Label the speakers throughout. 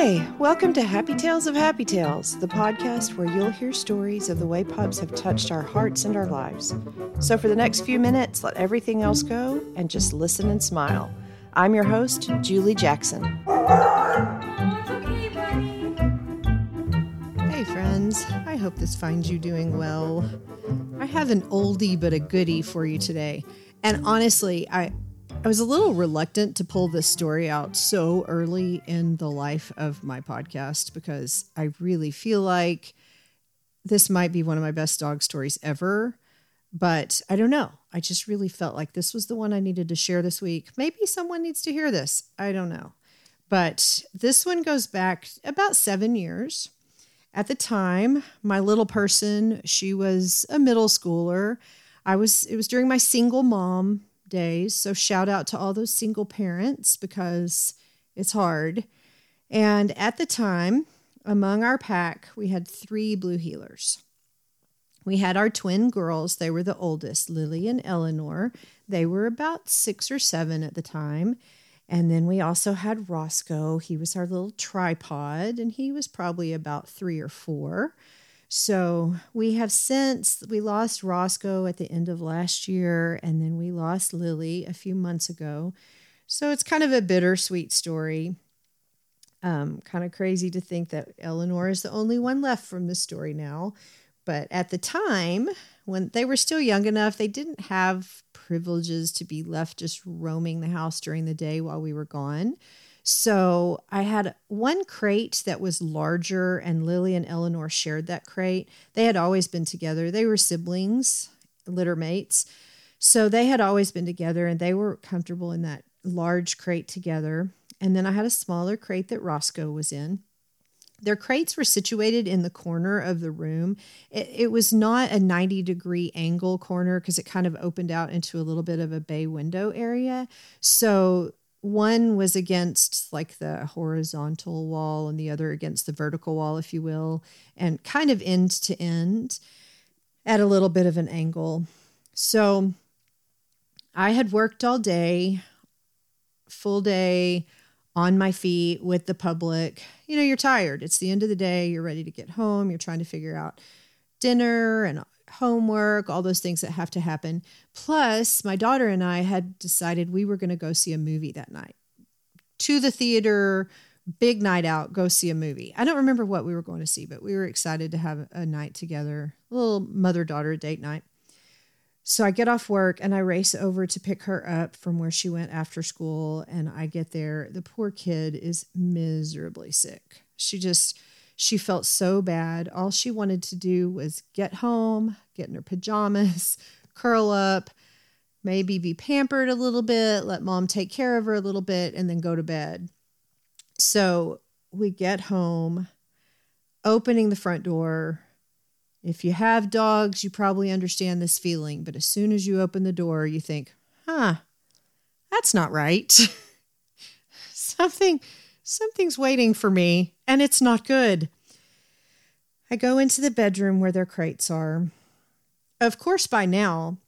Speaker 1: Hey, welcome to Happy Tales of Happy Tales, the podcast where you'll hear stories of the way pubs have touched our hearts and our lives. So, for the next few minutes, let everything else go and just listen and smile. I'm your host, Julie Jackson. Hey, friends. I hope this finds you doing well. I have an oldie but a goodie for you today. And honestly, I, I was a little reluctant to pull this story out so early in the life of my podcast because I really feel like this might be one of my best dog stories ever. But I don't know. I just really felt like this was the one I needed to share this week. Maybe someone needs to hear this. I don't know. But this one goes back about seven years. At the time, my little person, she was a middle schooler. I was, it was during my single mom days. So shout out to all those single parents because it's hard. And at the time, among our pack, we had three blue heelers. We had our twin girls. They were the oldest, Lily and Eleanor. They were about six or seven at the time. And then we also had Roscoe. He was our little tripod, and he was probably about three or four. So we have since we lost Roscoe at the end of last year, and then we lost Lily a few months ago. So it's kind of a bittersweet story. Um, kind of crazy to think that Eleanor is the only one left from the story now. But at the time, when they were still young enough, they didn't have privileges to be left just roaming the house during the day while we were gone. So I had one crate that was larger, and Lily and Eleanor shared that crate. They had always been together, they were siblings, litter mates. So they had always been together and they were comfortable in that large crate together. And then I had a smaller crate that Roscoe was in. Their crates were situated in the corner of the room. It, it was not a 90 degree angle corner because it kind of opened out into a little bit of a bay window area. So one was against like the horizontal wall and the other against the vertical wall, if you will, and kind of end to end at a little bit of an angle. So I had worked all day, full day on my feet with the public. You know, you're tired. It's the end of the day. You're ready to get home. You're trying to figure out dinner and homework, all those things that have to happen. Plus, my daughter and I had decided we were going to go see a movie that night. To the theater, big night out, go see a movie. I don't remember what we were going to see, but we were excited to have a night together, a little mother daughter date night. So I get off work and I race over to pick her up from where she went after school. And I get there. The poor kid is miserably sick. She just, she felt so bad. All she wanted to do was get home, get in her pajamas, curl up, maybe be pampered a little bit, let mom take care of her a little bit, and then go to bed. So we get home, opening the front door. If you have dogs, you probably understand this feeling, but as soon as you open the door, you think, huh, that's not right. Something something's waiting for me and it's not good. I go into the bedroom where their crates are. Of course, by now,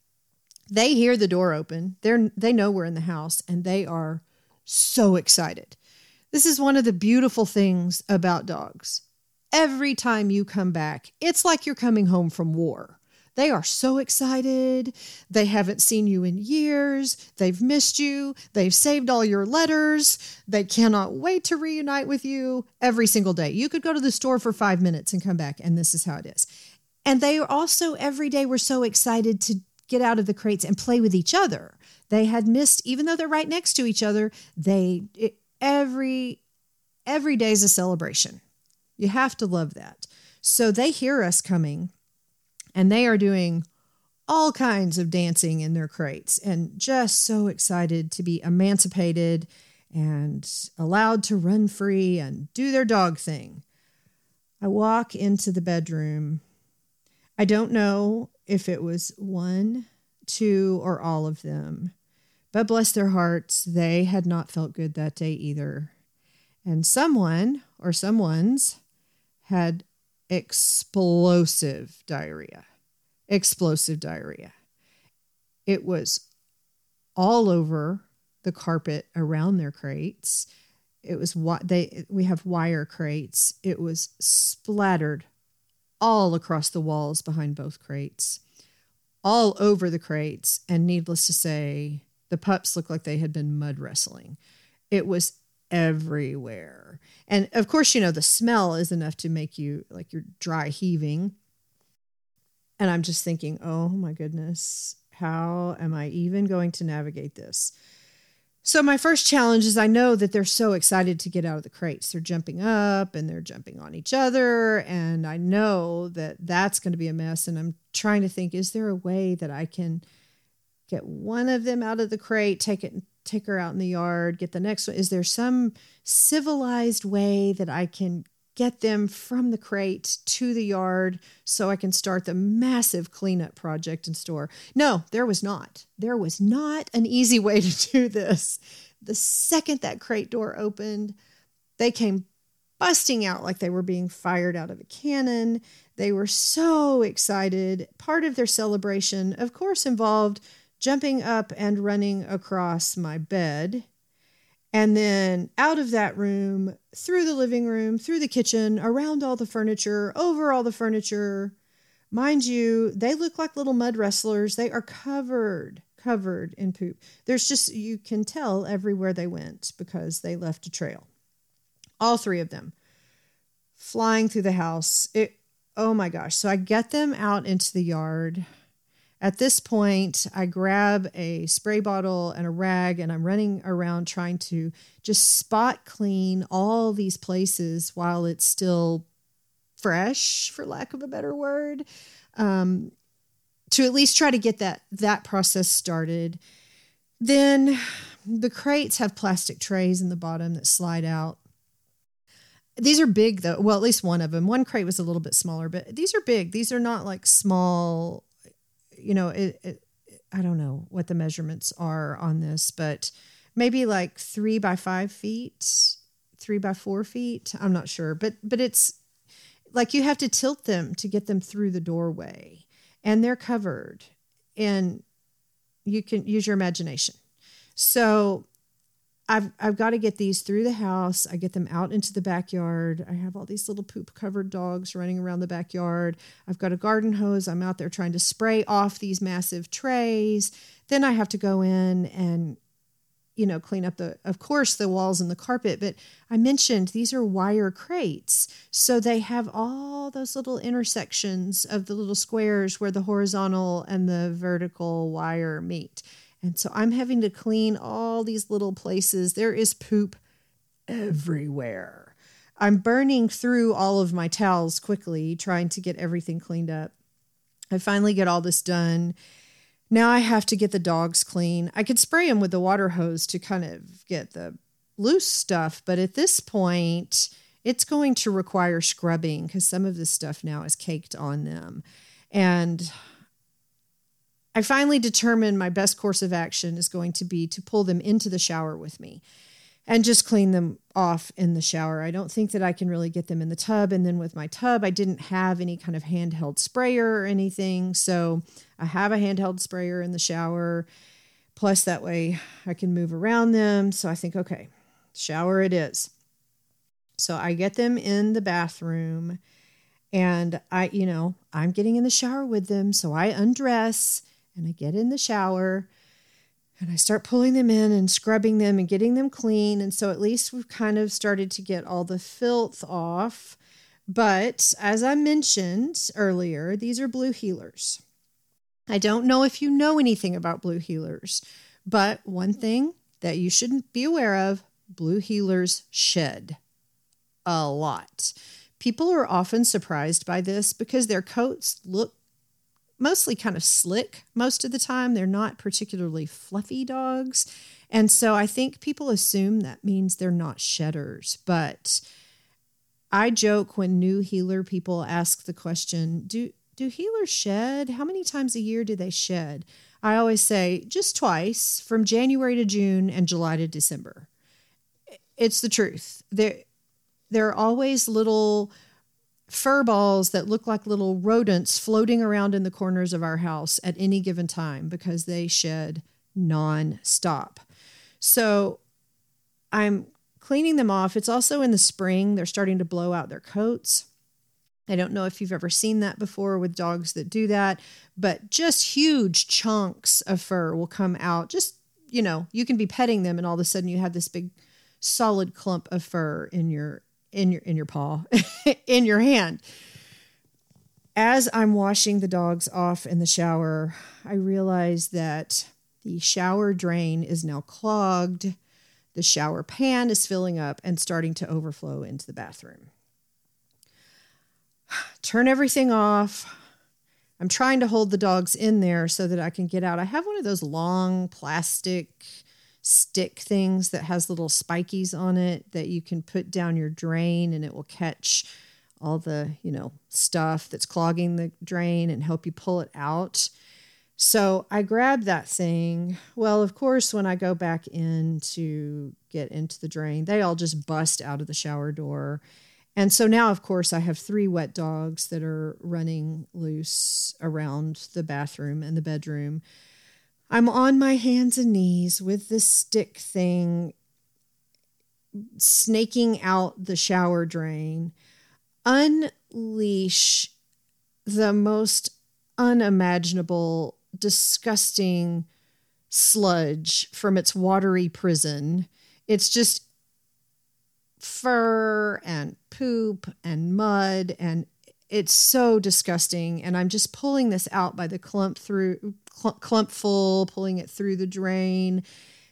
Speaker 1: they hear the door open. They're, they know we're in the house and they are so excited. This is one of the beautiful things about dogs. Every time you come back, it's like you're coming home from war. They are so excited. They haven't seen you in years. They've missed you. They've saved all your letters. They cannot wait to reunite with you every single day. You could go to the store for five minutes and come back, and this is how it is. And they also every day were so excited to get out of the crates and play with each other. They had missed, even though they're right next to each other, they it, every every day is a celebration. You have to love that. So they hear us coming and they are doing all kinds of dancing in their crates and just so excited to be emancipated and allowed to run free and do their dog thing. I walk into the bedroom. I don't know if it was one, two, or all of them, but bless their hearts, they had not felt good that day either. And someone or someone's had explosive diarrhea. Explosive diarrhea. It was all over the carpet around their crates. it was what they we have wire crates. It was splattered all across the walls behind both crates, all over the crates, and needless to say, the pups looked like they had been mud wrestling. It was everywhere. And of course, you know, the smell is enough to make you like you're dry heaving. And I'm just thinking, oh my goodness, how am I even going to navigate this? So, my first challenge is I know that they're so excited to get out of the crates. They're jumping up and they're jumping on each other. And I know that that's going to be a mess. And I'm trying to think is there a way that I can get one of them out of the crate, take it, take her out in the yard, get the next one? Is there some civilized way that I can get them from the crate to the yard so I can start the massive cleanup project in store. No, there was not. There was not an easy way to do this. The second that crate door opened, they came busting out like they were being fired out of a cannon. They were so excited. Part of their celebration, of course, involved jumping up and running across my bed and then out of that room, through the living room, through the kitchen, around all the furniture, over all the furniture. Mind you, they look like little mud wrestlers. They are covered, covered in poop. There's just, you can tell everywhere they went because they left a trail. All three of them flying through the house. It, oh my gosh. So I get them out into the yard. At this point, I grab a spray bottle and a rag and I'm running around trying to just spot clean all these places while it's still fresh, for lack of a better word, um, to at least try to get that that process started. Then the crates have plastic trays in the bottom that slide out. These are big though. Well, at least one of them. One crate was a little bit smaller, but these are big. These are not like small you know, it, it, I don't know what the measurements are on this, but maybe like three by five feet, three by four feet. I'm not sure, but but it's like you have to tilt them to get them through the doorway, and they're covered, and you can use your imagination. So I've I've got to get these through the house. I get them out into the backyard. I have all these little poop covered dogs running around the backyard. I've got a garden hose. I'm out there trying to spray off these massive trays. Then I have to go in and you know clean up the of course the walls and the carpet but i mentioned these are wire crates so they have all those little intersections of the little squares where the horizontal and the vertical wire meet and so I'm having to clean all these little places. There is poop everywhere. I'm burning through all of my towels quickly, trying to get everything cleaned up. I finally get all this done. Now I have to get the dogs clean. I could spray them with the water hose to kind of get the loose stuff, but at this point, it's going to require scrubbing because some of this stuff now is caked on them. And I finally determined my best course of action is going to be to pull them into the shower with me and just clean them off in the shower. I don't think that I can really get them in the tub. And then with my tub, I didn't have any kind of handheld sprayer or anything. So I have a handheld sprayer in the shower. Plus, that way I can move around them. So I think, okay, shower it is. So I get them in the bathroom and I, you know, I'm getting in the shower with them. So I undress and I get in the shower and I start pulling them in and scrubbing them and getting them clean. And so at least we've kind of started to get all the filth off. But as I mentioned earlier, these are blue heelers. I don't know if you know anything about blue heelers, but one thing that you shouldn't be aware of blue healers shed a lot. People are often surprised by this because their coats look mostly kind of slick most of the time. They're not particularly fluffy dogs. And so I think people assume that means they're not shedders. But I joke when new heeler people ask the question, do do heelers shed? How many times a year do they shed? I always say just twice from January to June and July to December. It's the truth. There, there are always little fur balls that look like little rodents floating around in the corners of our house at any given time because they shed non-stop. So I'm cleaning them off. It's also in the spring, they're starting to blow out their coats. I don't know if you've ever seen that before with dogs that do that, but just huge chunks of fur will come out. Just, you know, you can be petting them and all of a sudden you have this big solid clump of fur in your in your in your paw, in your hand. As I'm washing the dogs off in the shower, I realize that the shower drain is now clogged. The shower pan is filling up and starting to overflow into the bathroom. Turn everything off. I'm trying to hold the dogs in there so that I can get out. I have one of those long plastic stick things that has little spikies on it that you can put down your drain and it will catch all the, you know, stuff that's clogging the drain and help you pull it out. So I grabbed that thing. Well, of course, when I go back in to get into the drain, they all just bust out of the shower door. And so now, of course, I have three wet dogs that are running loose around the bathroom and the bedroom. I'm on my hands and knees with this stick thing, snaking out the shower drain. Unleash the most unimaginable disgusting sludge from its watery prison. It's just fur and poop and mud and it's so disgusting and i'm just pulling this out by the clump through clump, clump full pulling it through the drain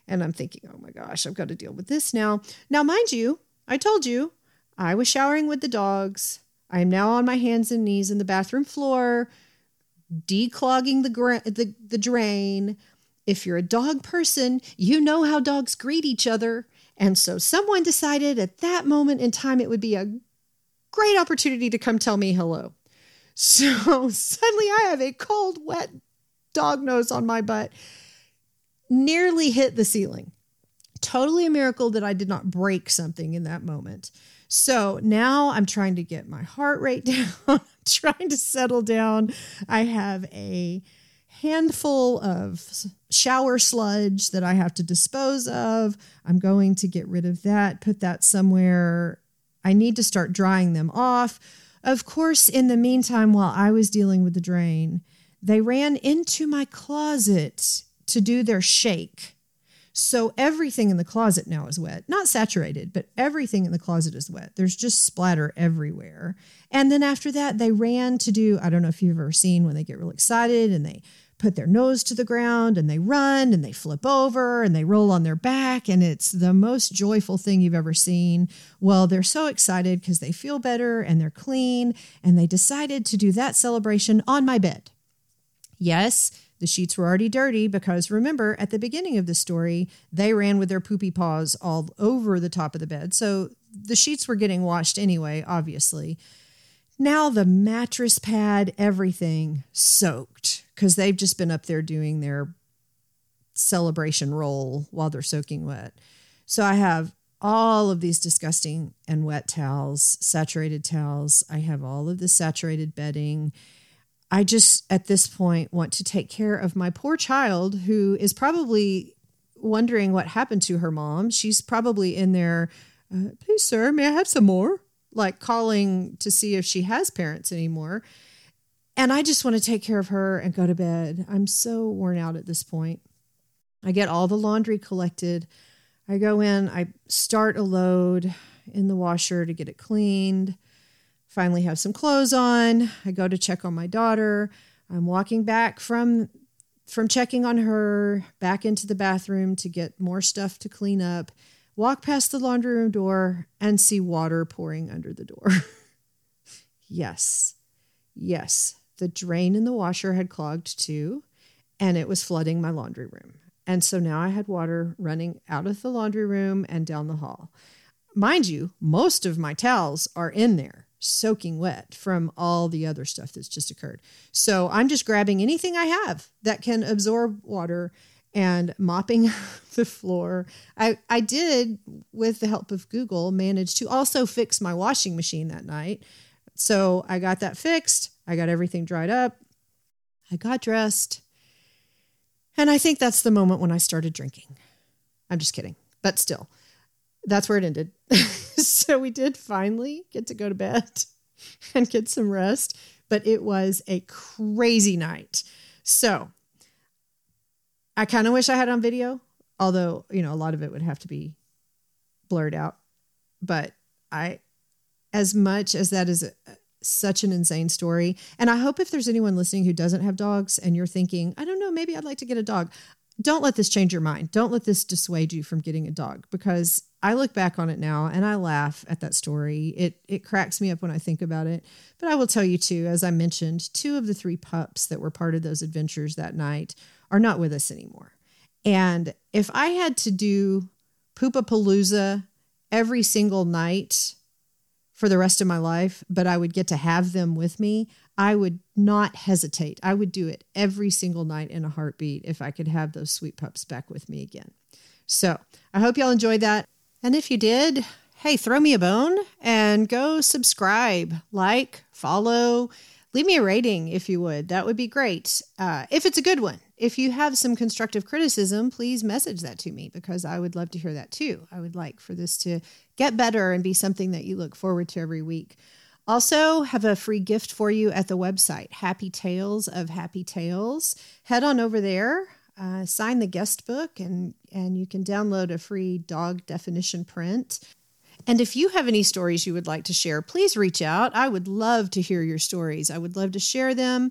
Speaker 1: and i'm thinking oh my gosh i've got to deal with this now now mind you i told you i was showering with the dogs i am now on my hands and knees in the bathroom floor declogging the, gra- the, the drain. If you're a dog person, you know how dogs greet each other. And so someone decided at that moment in time it would be a great opportunity to come tell me hello. So suddenly I have a cold, wet dog nose on my butt, nearly hit the ceiling. Totally a miracle that I did not break something in that moment. So now I'm trying to get my heart rate down, trying to settle down. I have a handful of shower sludge that I have to dispose of. I'm going to get rid of that, put that somewhere. I need to start drying them off. Of course, in the meantime, while I was dealing with the drain, they ran into my closet to do their shake. So everything in the closet now is wet. Not saturated, but everything in the closet is wet. There's just splatter everywhere. And then after that, they ran to do I don't know if you've ever seen when they get real excited and they put their nose to the ground and they run and they flip over and they roll on their back. And it's the most joyful thing you've ever seen. Well, they're so excited because they feel better and they're clean. And they decided to do that celebration on my bed. Yes, the sheets were already dirty because remember, at the beginning of the story, they ran with their poopy paws all over the top of the bed. So the sheets were getting washed anyway, obviously. Now the mattress pad, everything soaked because they've just been up there doing their celebration roll while they're soaking wet. So I have all of these disgusting and wet towels, saturated towels. I have all of the saturated bedding I just at this point want to take care of my poor child who is probably wondering what happened to her mom. She's probably in there, uh, please, sir, may I have some more? Like calling to see if she has parents anymore. And I just want to take care of her and go to bed. I'm so worn out at this point. I get all the laundry collected. I go in, I start a load in the washer to get it cleaned finally have some clothes on. I go to check on my daughter. I'm walking back from from checking on her back into the bathroom to get more stuff to clean up. Walk past the laundry room door and see water pouring under the door. yes. Yes, the drain in the washer had clogged too, and it was flooding my laundry room. And so now I had water running out of the laundry room and down the hall. Mind you, most of my towels are in there soaking wet from all the other stuff that's just occurred. So I'm just grabbing anything I have that can absorb water and mopping the floor. I, I did, with the help of Google, manage to also fix my washing machine that night. So I got that fixed. I got everything dried up. I got dressed. And I think that's the moment when I started drinking. I'm just kidding, but still. that's where it ended. so we did finally get to go to bed and get some rest, but it was a crazy night. So I kind of wish I had on video, although, you know, a lot of it would have to be blurred out. But I, as much as that is a, such an insane story, and I hope if there's anyone listening who doesn't have dogs and you're thinking, I don't know, maybe I'd like to get a dog, don't let this change your mind. Don't let this dissuade you from getting a dog because I look back on it now and I laugh at that story. It it cracks me up when I think about it. But I will tell you too, as I mentioned, two of the three pups that were part of those adventures that night are not with us anymore. And if I had to do Poopapalooza every single night for the rest of my life, but I would get to have them with me, I would not hesitate. I would do it every single night in a heartbeat if I could have those sweet pups back with me again. So I hope y'all enjoyed that. And if you did, hey, throw me a bone and go subscribe, like, follow, leave me a rating if you would. That would be great. Uh, if it's a good one. If you have some constructive criticism, please message that to me because I would love to hear that too. I would like for this to get better and be something that you look forward to every week. Also, have a free gift for you at the website, Happy Tales of Happy Tales. Head on over there, uh, sign the guest book, and, and you can download a free dog definition print. And if you have any stories you would like to share, please reach out. I would love to hear your stories. I would love to share them.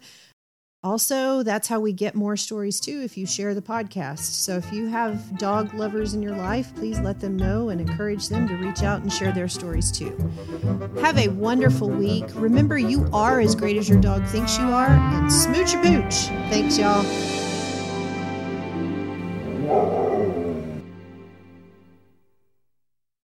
Speaker 1: Also, that's how we get more stories too if you share the podcast. So if you have dog lovers in your life, please let them know and encourage them to reach out and share their stories too. Have a wonderful week. Remember, you are as great as your dog thinks you are, and smooch your pooch. Thanks, y'all.